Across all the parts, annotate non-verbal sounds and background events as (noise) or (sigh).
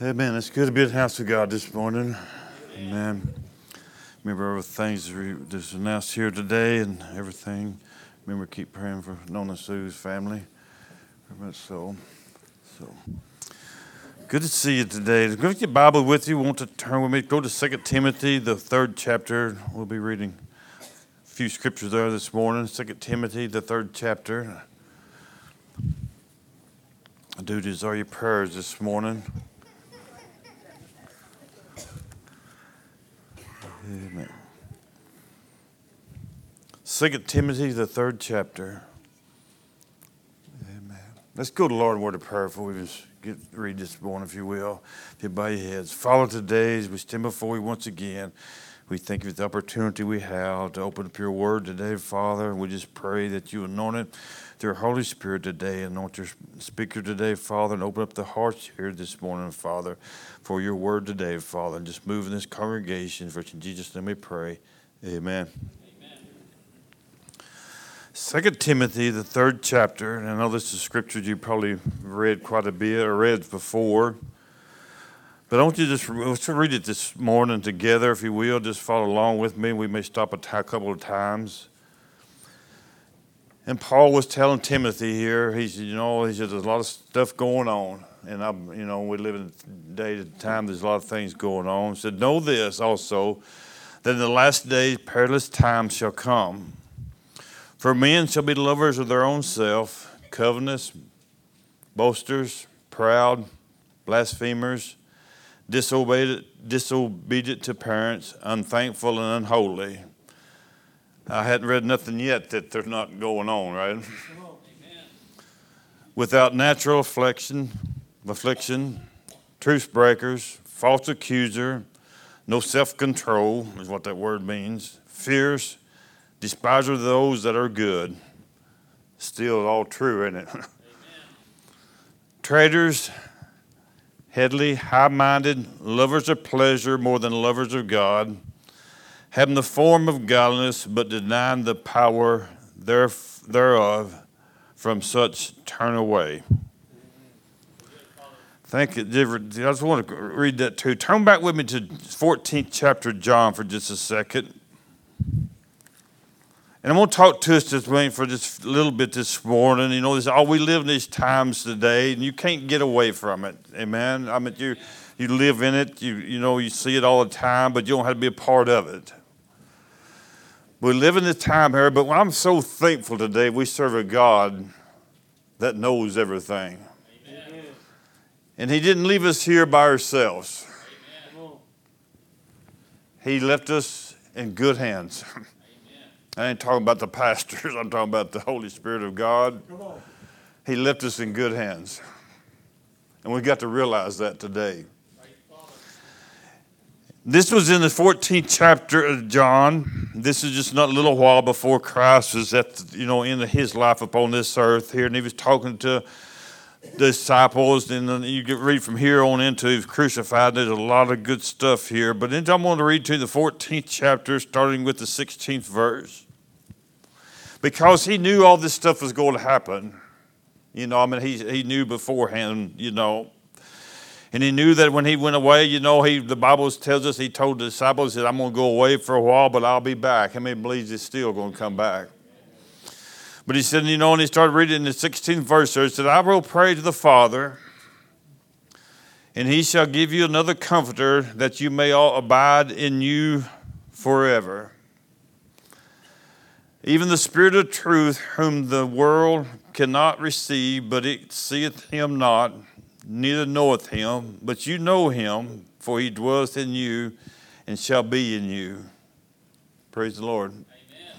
Amen. It's good to be at the house of God this morning. Amen. Remember everything that's announced here today and everything. Remember, keep praying for Nona Sue's family. Very so. So, good to see you today. Go get your Bible with you. Want to turn with me? Go to Second Timothy, the third chapter. We'll be reading a few scriptures there this morning. Second Timothy, the third chapter. Duties are your prayers this morning. Amen. Second Timothy, the third chapter. Amen. Let's go to the Lord word of prayer before we just get read this morning, if you will. If you bow your heads. Follow today as we stand before you once again. We thank you for the opportunity we have to open up your word today, Father. We just pray that you anoint it through your Holy Spirit today. Anoint your speaker today, Father, and open up the hearts here this morning, Father, for your word today, Father. And just move in this congregation. For in Jesus' name we pray. Amen. Second Timothy, the third chapter, and I know this is scripture you probably read quite a bit or read before. But I want you to just let's read it this morning together, if you will. Just follow along with me. We may stop a couple of times. And Paul was telling Timothy here, he said, you know, he said, there's a lot of stuff going on. And I'm, you know, we live in day to time, there's a lot of things going on. He said, know this also, that in the last days perilous times shall come. For men shall be lovers of their own self, covetous, boasters, proud, blasphemers, disobedient, disobedient to parents, unthankful and unholy I hadn't read nothing yet that they're not going on, right? Without natural affliction, affliction, truth breakers, false accuser, no self control is what that word means, fierce, despiser of those that are good. Still all true, isn't it? (laughs) Traitors, headly, high minded, lovers of pleasure more than lovers of God having the form of godliness, but denying the power thereof, from such turn away. Thank you. I just want to read that too. Turn back with me to 14th chapter of John for just a second. And I'm going to talk to us just for just a little bit this morning. You know, this all we live in these times today, and you can't get away from it. Amen. I mean, you you live in it. You you know, you see it all the time, but you don't have to be a part of it. We live in this time here, but I'm so thankful today we serve a God that knows everything. Amen. And He didn't leave us here by ourselves. Amen. He left us in good hands. (laughs) I ain't talking about the pastors, I'm talking about the Holy Spirit of God. He left us in good hands. And we got to realize that today. This was in the 14th chapter of John. This is just not a little while before Christ was at, you know, in his life upon this earth here, and he was talking to disciples, and then you get read from here on into he's crucified. There's a lot of good stuff here, but then I'm going to read to you the 14th chapter, starting with the 16th verse, because he knew all this stuff was going to happen. You know, I mean, he he knew beforehand. You know, and he knew that when he went away, you know, he the Bible tells us he told the disciples, that I'm going to go away for a while, but I'll be back. How many believes he's still going to come back? But he said, you know, and he started reading in the 16th verse there, he said, I will pray to the Father, and he shall give you another comforter that you may all abide in you forever. Even the Spirit of truth, whom the world cannot receive, but it seeth him not neither knoweth him, but you know him, for he dwelleth in you and shall be in you. Praise the Lord. Amen.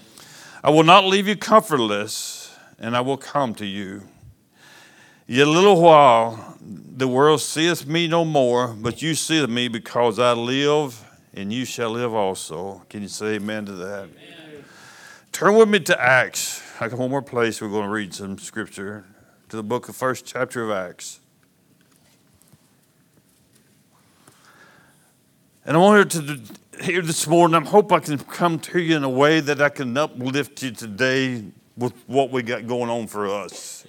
I will not leave you comfortless, and I will come to you. Yet a little while the world seeth me no more, but you see me because I live, and you shall live also. Can you say amen to that? Amen. Turn with me to Acts. I got one more place we're going to read some scripture to the book of first chapter of Acts. And I wanted to here this morning, I hope I can come to you in a way that I can uplift you today with what we got going on for us.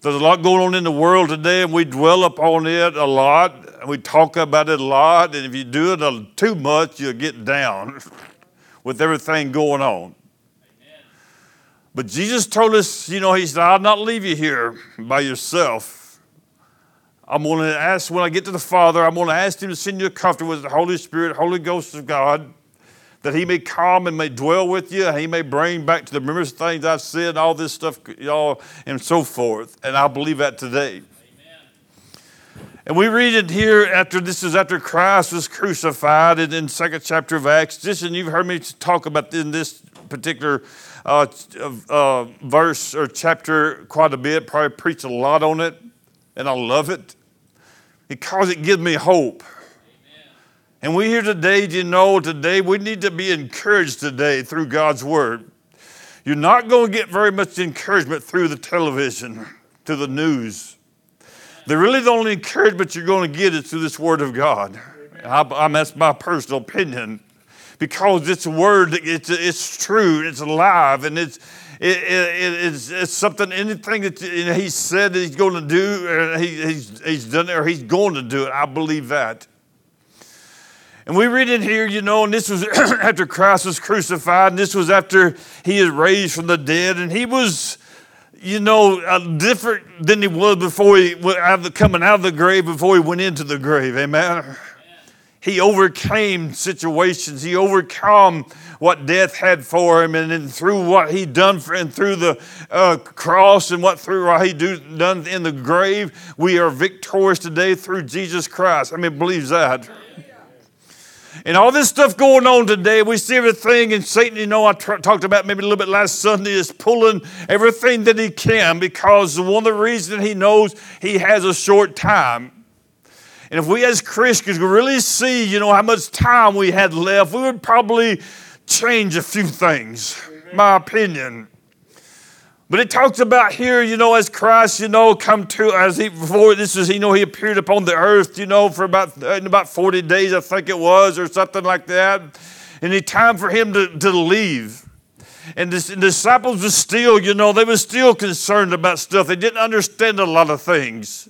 There's a lot going on in the world today, and we dwell upon it a lot, and we talk about it a lot. And if you do it too much, you'll get down (laughs) with everything going on. But Jesus told us, you know, He said, I'll not leave you here by yourself. I'm going to ask, when I get to the Father, I'm going to ask Him to send you a comforter with the Holy Spirit, Holy Ghost of God, that He may come and may dwell with you, He may bring back to the remembrance things I've said, all this stuff, y'all, and so forth. And I believe that today. And we read it here after this is after Christ was crucified in, in second chapter of Acts. Just and you've heard me talk about in this particular uh, uh, verse or chapter quite a bit, probably preach a lot on it, and I love it because it gives me hope. Amen. And we here today, you know, today we need to be encouraged today through God's Word. You're not going to get very much encouragement through the television, to the news. The really the only encouragement you're going to get is through this Word of God. I, I, that's my personal opinion because it's a word, it's, it's true, it's alive, and it's, it, it, it's, it's something, anything that he said that he's going to do, he, he's, he's done it, or he's going to do it. I believe that. And we read in here, you know, and this was (clears throat) after Christ was crucified, and this was after he had raised from the dead, and he was, you know, uh, different than he was before he, coming out of the grave, before he went into the grave. Amen. He overcame situations. He overcome what death had for him, and then through what he done for, and through the uh, cross and what through what he do, done in the grave, we are victorious today through Jesus Christ. I mean, believes that. And all this stuff going on today, we see everything, and Satan, you know, I t- talked about maybe a little bit last Sunday, is pulling everything that he can because one of the reasons he knows he has a short time. And if we as Christians could really see, you know, how much time we had left, we would probably change a few things, my opinion. But it talks about here, you know, as Christ, you know, come to as he before this is, you know, he appeared upon the earth, you know, for about in about 40 days, I think it was, or something like that. And it's time for him to, to leave. And the disciples were still, you know, they were still concerned about stuff. They didn't understand a lot of things.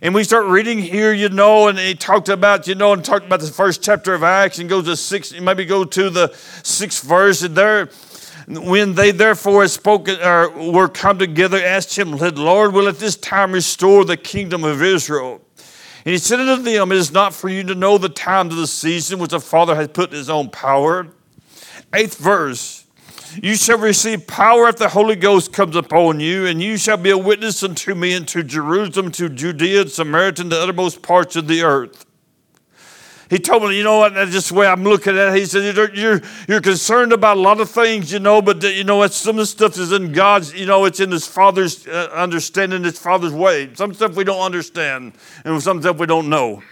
And we start reading here, you know, and he talked about, you know, and talked about the first chapter of Acts and goes to six, maybe go to the sixth verse. And there, when they therefore spoken or uh, were come together, asked him, Lord, will at this time restore the kingdom of Israel? And he said unto them, It is not for you to know the time of the season which the Father has put in his own power. Eighth verse. You shall receive power if the Holy Ghost comes upon you, and you shall be a witness unto me into Jerusalem, to Judea, and Samaria, and the uttermost parts of the earth. He told me, you know what, that's just the way I'm looking at it. He said, you're, you're, you're concerned about a lot of things, you know, but, you know, what, some of the stuff is in God's, you know, it's in His Father's uh, understanding, His Father's way. Some stuff we don't understand, and some stuff we don't know.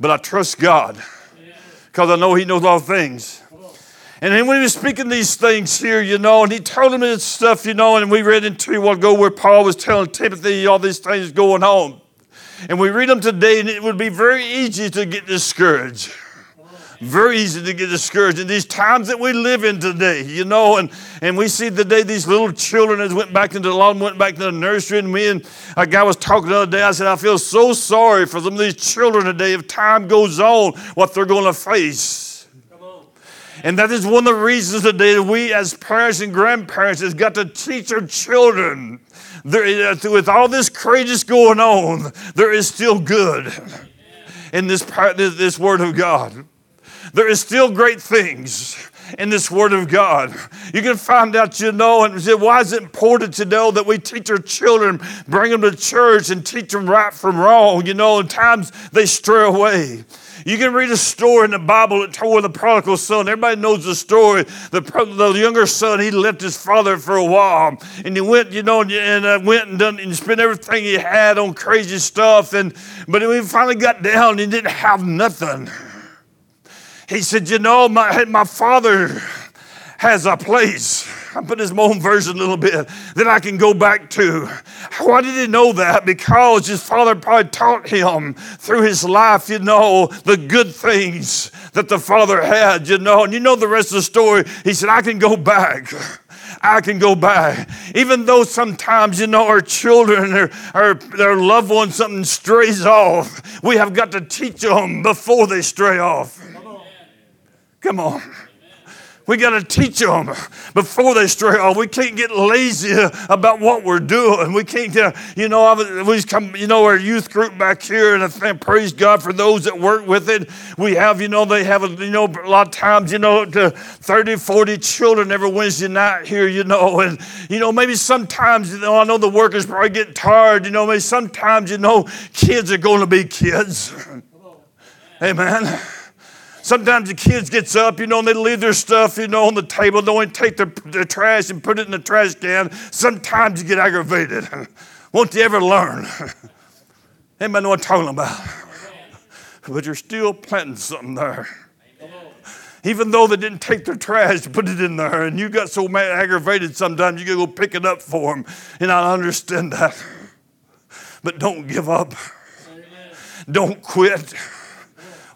But I trust God because I know He knows all things. And then when he was speaking these things here, you know, and he told him this stuff, you know, and we read into a while ago where Paul was telling Timothy all these things going on. And we read them today, and it would be very easy to get discouraged. Very easy to get discouraged in these times that we live in today, you know. And, and we see today these little children as went back into the lawn, went back to the nursery. And me and a guy was talking the other day. I said, I feel so sorry for some of these children today. If time goes on, what they're going to face. And that is one of the reasons today that we, as parents and grandparents, has got to teach our children. There, with all this craziness going on, there is still good in this, this Word of God. There is still great things in this Word of God. You can find out, you know, and say, why is it important to know that we teach our children, bring them to church and teach them right from wrong? You know, at times they stray away. You can read a story in the Bible that told the prodigal son. Everybody knows the story. The, the younger son, he left his father for a while. And he went, you know, and uh, went and done and spent everything he had on crazy stuff. And but when he finally got down, he didn't have nothing. He said, you know, my, my father has a place. I put his own version a little bit that I can go back to. Why did he know that? Because his father probably taught him through his life, you know, the good things that the father had, you know. And you know the rest of the story. He said, I can go back. I can go back. Even though sometimes, you know, our children or our, our loved ones, something strays off, we have got to teach them before they stray off. Come on. We got to teach them before they stray off. We can't get lazy about what we're doing. We can't you know, we come, you know, our youth group back here, and I thank, praise God for those that work with it. We have, you know, they have, a, you know, a lot of times, you know, to 30, 40 children every Wednesday night here, you know, and, you know, maybe sometimes, you know, I know the workers probably get tired, you know, maybe sometimes, you know, kids are going to be kids. Amen. Sometimes the kids gets up, you know, and they leave their stuff, you know, on the table. They only take their, their trash and put it in the trash can. Sometimes you get aggravated. (laughs) Won't you ever learn? (laughs) Anybody know what I'm talking about? (laughs) But you're still planting something there. Even though they didn't take their trash, put it in there, and you got so mad, aggravated sometimes you gotta go pick it up for them. And I understand that. But don't give up. Don't quit.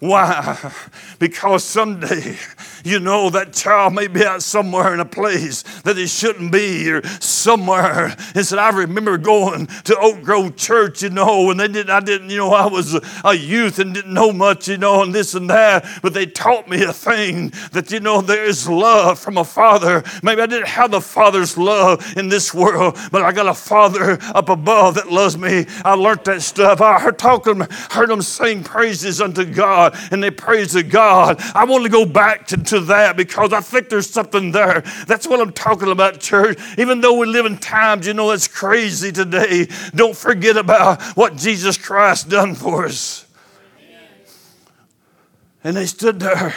Why? (laughs) Because someday you know, that child may be out somewhere in a place that he shouldn't be or somewhere. And said, I remember going to Oak Grove Church, you know, and they didn't, I didn't, you know, I was a youth and didn't know much, you know, and this and that, but they taught me a thing that, you know, there is love from a father. Maybe I didn't have the father's love in this world, but I got a father up above that loves me. I learned that stuff. I heard talking, heard them sing praises unto God, and they praise to God. I want to go back to to that because I think there's something there. That's what I'm talking about, church. Even though we live in times, you know, it's crazy today, don't forget about what Jesus Christ done for us. And they stood there.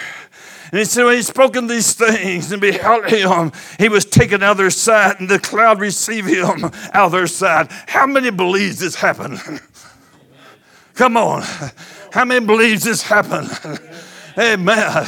And he said, when he spoken these things and beheld him, he was taken out of their sight, and the cloud received him out of their sight. How many believes this happened? (laughs) Come on. How many believes this happened? (laughs) Amen.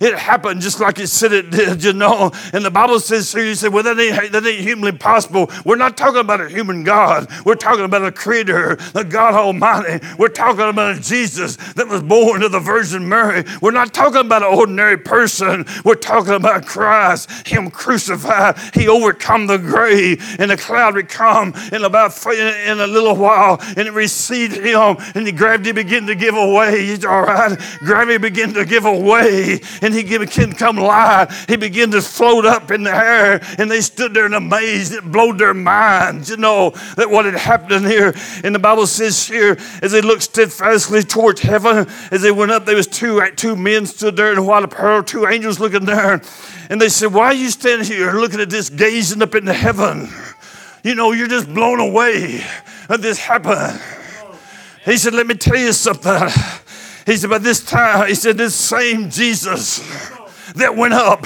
It happened just like it said it did, you know. And the Bible says here, you say, well, that ain't, that ain't humanly possible. We're not talking about a human God. We're talking about a creator, the God Almighty. We're talking about a Jesus that was born of the Virgin Mary. We're not talking about an ordinary person. We're talking about Christ, Him crucified. He overcome the grave, and the cloud would come in about in a little while, and it received him, and the gravity began to give away. All right. Gravity began to to give away and he began to come live. He began to float up in the air and they stood there in amaze. It blowed their minds, you know, that what had happened here. And the Bible says here, as they looked steadfastly towards heaven, as they went up, there was two, two men stood there in a white apparel, two angels looking there. And they said, why are you standing here looking at this, gazing up into heaven? You know, you're just blown away that this happened. He said, let me tell you something. He said, but this time, he said, this same Jesus that went up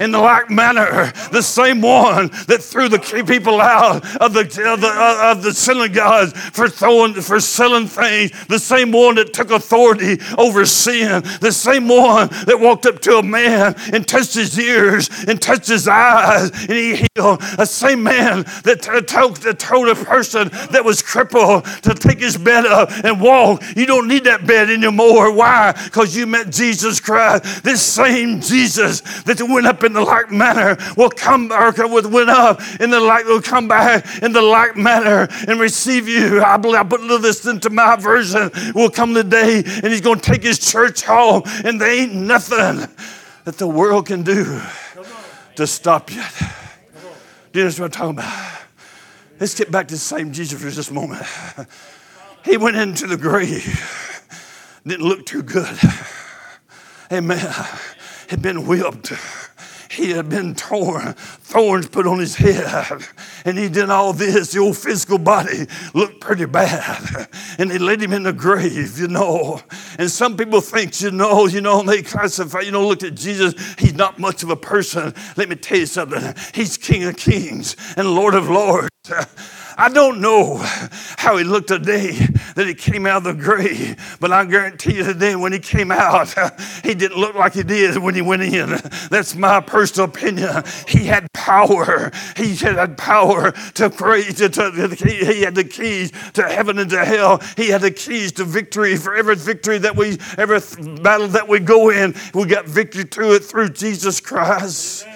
in the like manner, the same one that threw the people out of the, of the, of the synagogues for throwing, for selling things, the same one that took authority over sin, the same one that walked up to a man and touched his ears and touched his eyes and he healed, the same man that told, that told a person that was crippled to take his bed up and walk. You don't need that bed anymore. Why? Because you met Jesus Christ. This same Jesus that went up in the like manner will come back, with went up in the like, will come back in the like manner and receive you. I believe I put a little this into my version. Will come the day and he's going to take his church home, and there ain't nothing that the world can do to stop you. Do you understand what I'm talking about? Let's get back to the same Jesus for just a moment. He went into the grave, didn't look too good. Amen had been whipped. He had been torn, thorns put on his head, and he did all this. The old physical body looked pretty bad, and they laid him in the grave, you know. And some people think, you know, you know, they classify, you know, look at Jesus. He's not much of a person. Let me tell you something. He's King of Kings and Lord of Lords. I don't know how he looked today that he came out of the grave, but I guarantee you today when he came out, he didn't look like he did when he went in. That's my personal opinion. He had power. He had power to create, To, to, he had the keys to heaven and to hell. He had the keys to victory for every victory that we, every battle that we go in. We got victory to it through Jesus Christ.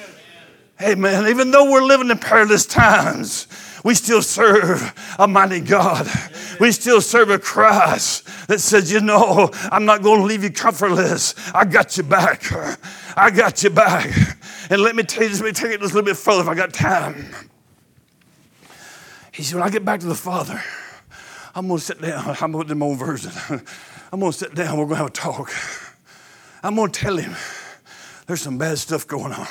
Amen. Even though we're living in perilous times, we still serve a mighty God. We still serve a Christ that says, you know, I'm not going to leave you comfortless. I got you back. I got you back. And let me tell you this, let me take it just a little bit further if I got time. He said, when I get back to the Father, I'm going to sit down. (laughs) I'm going to do my own version. I'm going to sit down. We're going to have a talk. I'm going to tell him there's some bad stuff going on.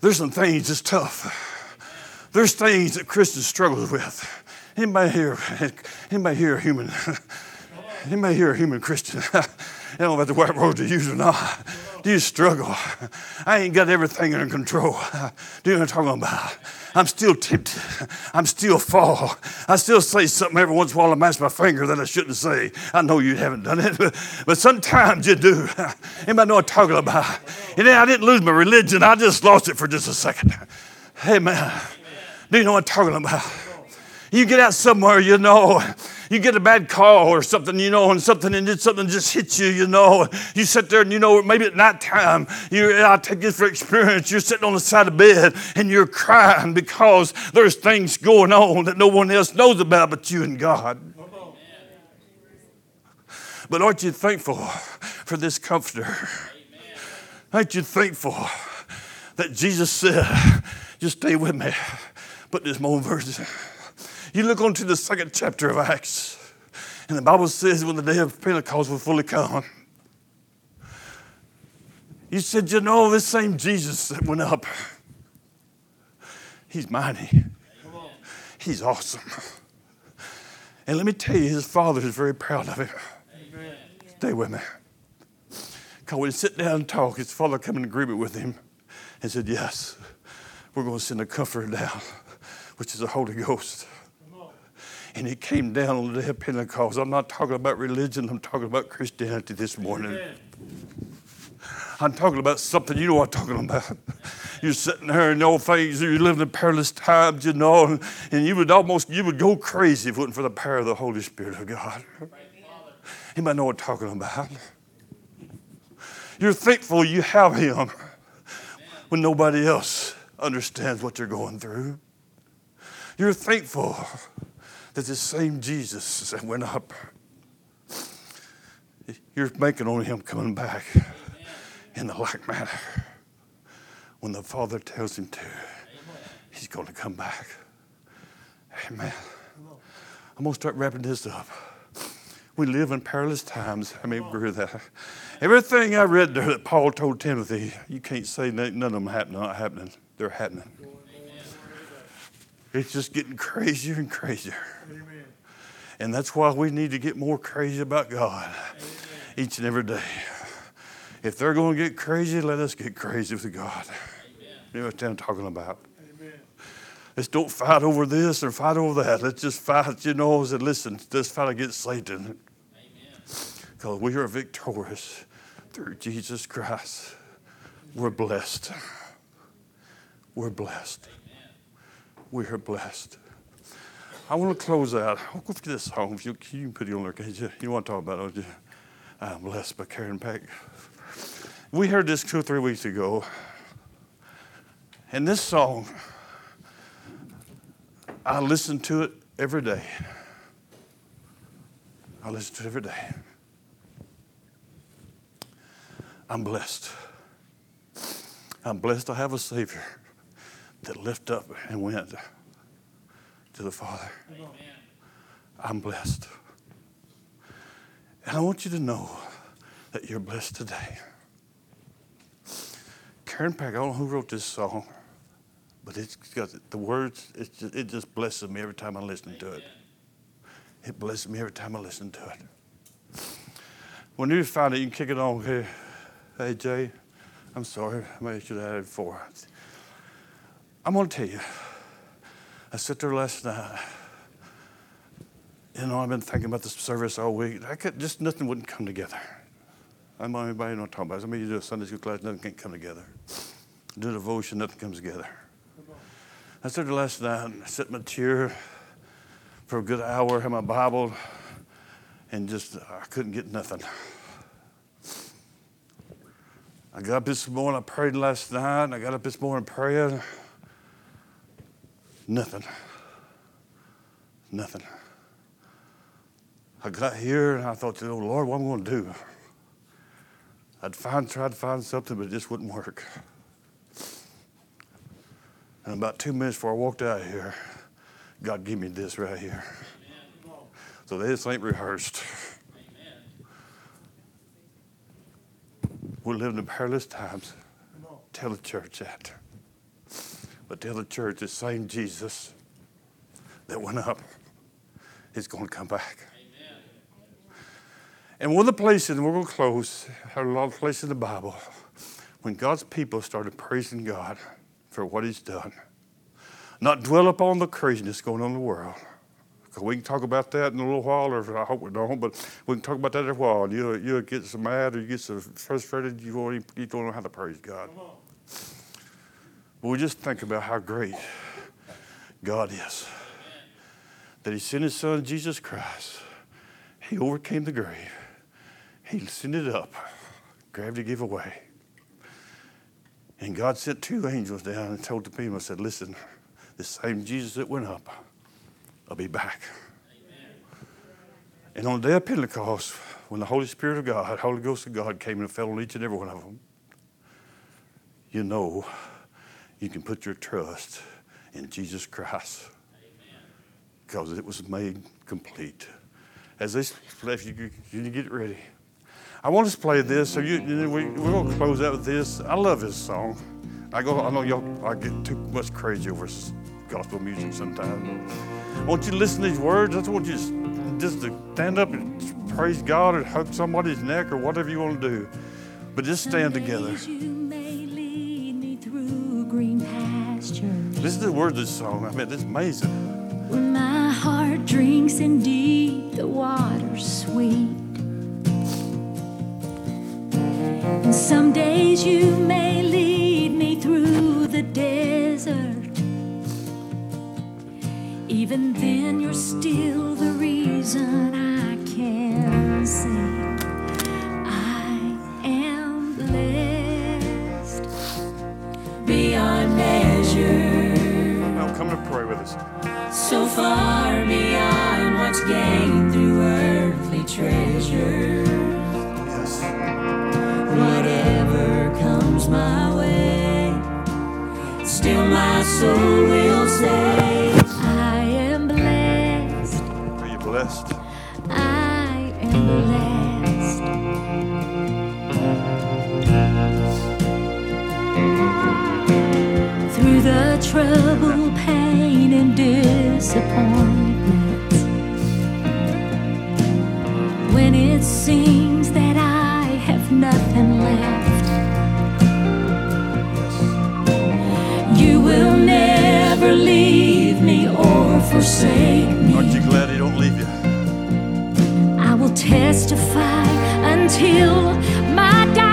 There's some things that's tough. There's things that Christians struggle with. Anybody here? Anybody here a human? Anybody here a human Christian? (laughs) I don't know about the white road to use or not. Do you struggle? I ain't got everything under control. Do you know what I'm talking about? I'm still tempted. I'm still fall. I still say something every once in a while I mash my finger that I shouldn't say. I know you haven't done it, (laughs) but, but sometimes you do. Anybody know what I'm talking about? And I didn't lose my religion. I just lost it for just a second. Hey, man. Do you know what I'm talking about? You get out somewhere, you know, you get a bad call or something, you know, and something and something just hits you, you know. You sit there and you know, maybe at night time, you I take this for experience, you're sitting on the side of bed and you're crying because there's things going on that no one else knows about but you and God. But aren't you thankful for this comforter? Aren't you thankful that Jesus said, just stay with me put this more verse. You look on to the second chapter of Acts, and the Bible says when the day of Pentecost was fully come, you said, you know, this same Jesus that went up, he's mighty. He's awesome. And let me tell you, his father is very proud of him. Amen. Stay with me. Because when he sit down and talk, his father come in agreement with him and said, Yes, we're going to send a comforter down which is the Holy Ghost. And it came down on the day of Pentecost. I'm not talking about religion, I'm talking about Christianity this morning. Amen. I'm talking about something you know what I'm talking about. (laughs) You're sitting there in old things, you're living in perilous times, you know, and, and you would almost you would go crazy if it wasn't for the power of the Holy Spirit of God. Anybody know what I'm talking about? You're thankful you have him when nobody else understands what you're going through. You're thankful that the same Jesus that went up, you're making on him coming back in the like manner. When the Father tells him to, he's going to come back. Amen. I'm going to start wrapping this up. We live in perilous times. I mean, agree with that. Everything I read there that Paul told Timothy, you can't say none of them happen, not happening. They're happening. It's just getting crazier and crazier. Amen. And that's why we need to get more crazy about God Amen. each and every day. If they're going to get crazy, let us get crazy with God. Amen. You know what I'm talking about? Amen. Let's don't fight over this or fight over that. Let's just fight, you know, and listen, let's fight against Satan. Because we are victorious through Jesus Christ. We're blessed. We're blessed we are blessed. I want to close out. I'll go through this song. If you, can put it on there, you? You want to talk about it, you? I'm blessed by Karen Peck. We heard this two or three weeks ago. And this song, I listen to it every day. I listen to it every day. I'm blessed. I'm blessed to have a Savior that lift up and went to the Father. Amen. I'm blessed. And I want you to know that you're blessed today. Karen Peck, I don't know who wrote this song, but it's got the words, it just, it just blesses me every time I listen to it. It blesses me every time I listen to it. When you find it, you can kick it on. Hey, hey Jay, I'm sorry. I should have had it before. I'm going to tell you, I sat there last night. You know, I've been thinking about this service all week. I could just nothing wouldn't come together. I'm not anybody not talking about it. I mean, you do a Sunday school class, nothing can't come together. Do a devotion, nothing comes together. I sat there last night, I sat in my chair for a good hour, had my Bible, and just uh, I couldn't get nothing. I got up this morning, I prayed last night, and I got up this morning praying. Nothing. Nothing. I got here and I thought, oh Lord, what am I going to do? I'd find, tried to find something, but it just wouldn't work. And about two minutes before I walked out of here, God gave me this right here. So this ain't rehearsed. We're living in perilous times. Tell the church that. But tell the church the same Jesus that went up is going to come back. And one of the places, and we're going to close, a lot of places in the Bible, when God's people started praising God for what He's done, not dwell upon the craziness going on in the world. We can talk about that in a little while, or I hope we don't, but we can talk about that in a while. You'll, you'll get so mad or you get so frustrated, you won't you don't know how to praise God. But we just think about how great God is. That He sent His Son, Jesus Christ. He overcame the grave. He sent it up. Gravity gave away. And God sent two angels down and told the people, I said, listen, the same Jesus that went up I'll be back. Amen. And on the day of Pentecost, when the Holy Spirit of God, Holy Ghost of God came and fell on each and every one of them, you know you can put your trust in Jesus Christ because it was made complete. As they left, you, you get ready. I want us to play this, so you, we, we're going to close out with this. I love this song. I go. I know y'all. I get too much crazy over gospel music sometimes. I want you to listen to these words. I just want you just to stand up and praise God or hug somebody's neck or whatever you want to do. But just stand together. Listen is the words of this song. I mean, it's amazing. When my heart drinks in deep, the water's sweet. And some days you may lead me through the desert. Even then, you're still the reason I can sing. I am blessed beyond measure. Now, come and pray with us. So far beyond what's gained through earthly treasures. Yes. Whatever comes my way, still my soul will say. I am blessed. Are you blessed? I am blessed. Through the trouble, pain, and disappointment, when it seems that I have nothing left, you will never leave me or forsake me. Aren't you glad he don't leave you? I will testify until my dying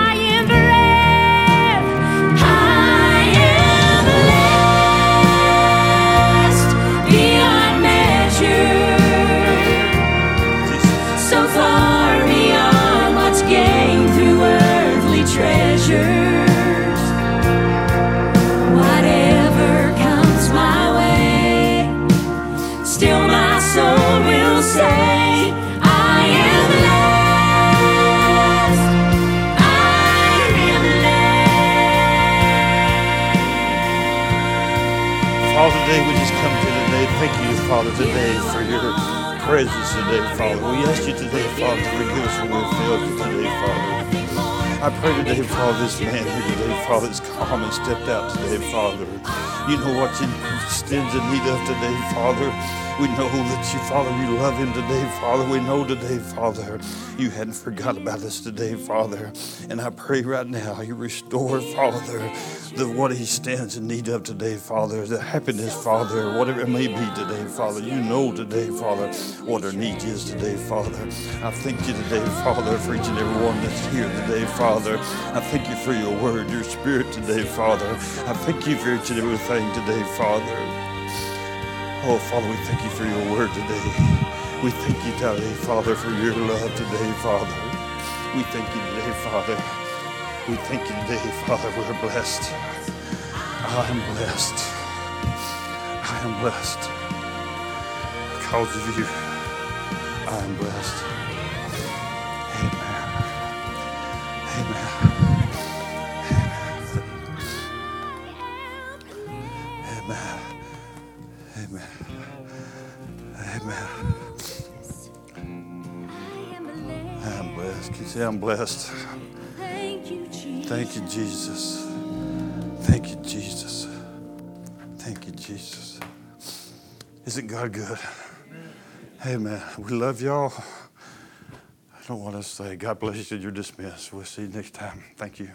Father, today for your presence today, Father. We ask you today, Father, to forgive us when we failed you today, Father. I pray today, Father, this man here today, Father, is calm and stepped out today, Father. You know what he stands in need of today, Father. We know that you, Father, you love him today, Father. We know today, Father, you hadn't forgot about us today, Father. And I pray right now you restore, Father, the what he stands in need of today, Father, the happiness, Father, whatever it may be today, Father. You know today, Father, what our need is today, Father. I thank you today, Father, for each and every one that's here today, Father. I thank you for your word, your spirit today, Father. I thank you for each and everything today, Father. Oh, Father, we thank you for your word today. We thank you today, Father, for your love today, Father. We thank you today, Father. We thank you today, Father. We're blessed. I am blessed. I am blessed. Because of you, I am blessed. Say I'm blessed? Thank you, Jesus. Thank you, Jesus. Thank you, Jesus. Thank you, Jesus. Isn't God good? Amen. We love y'all. I don't want to say God bless you. You're dismissed. We'll see you next time. Thank you.